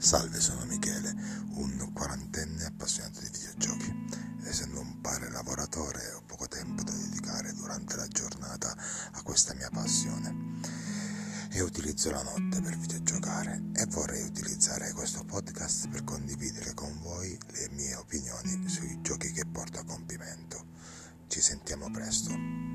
Salve, sono Michele, un quarantenne appassionato di videogiochi. Essendo un padre lavoratore ho poco tempo da dedicare durante la giornata a questa mia passione e utilizzo la notte per videogiocare e vorrei utilizzare questo podcast per condividere con voi le mie opinioni sui giochi che porto a compimento. Ci sentiamo presto.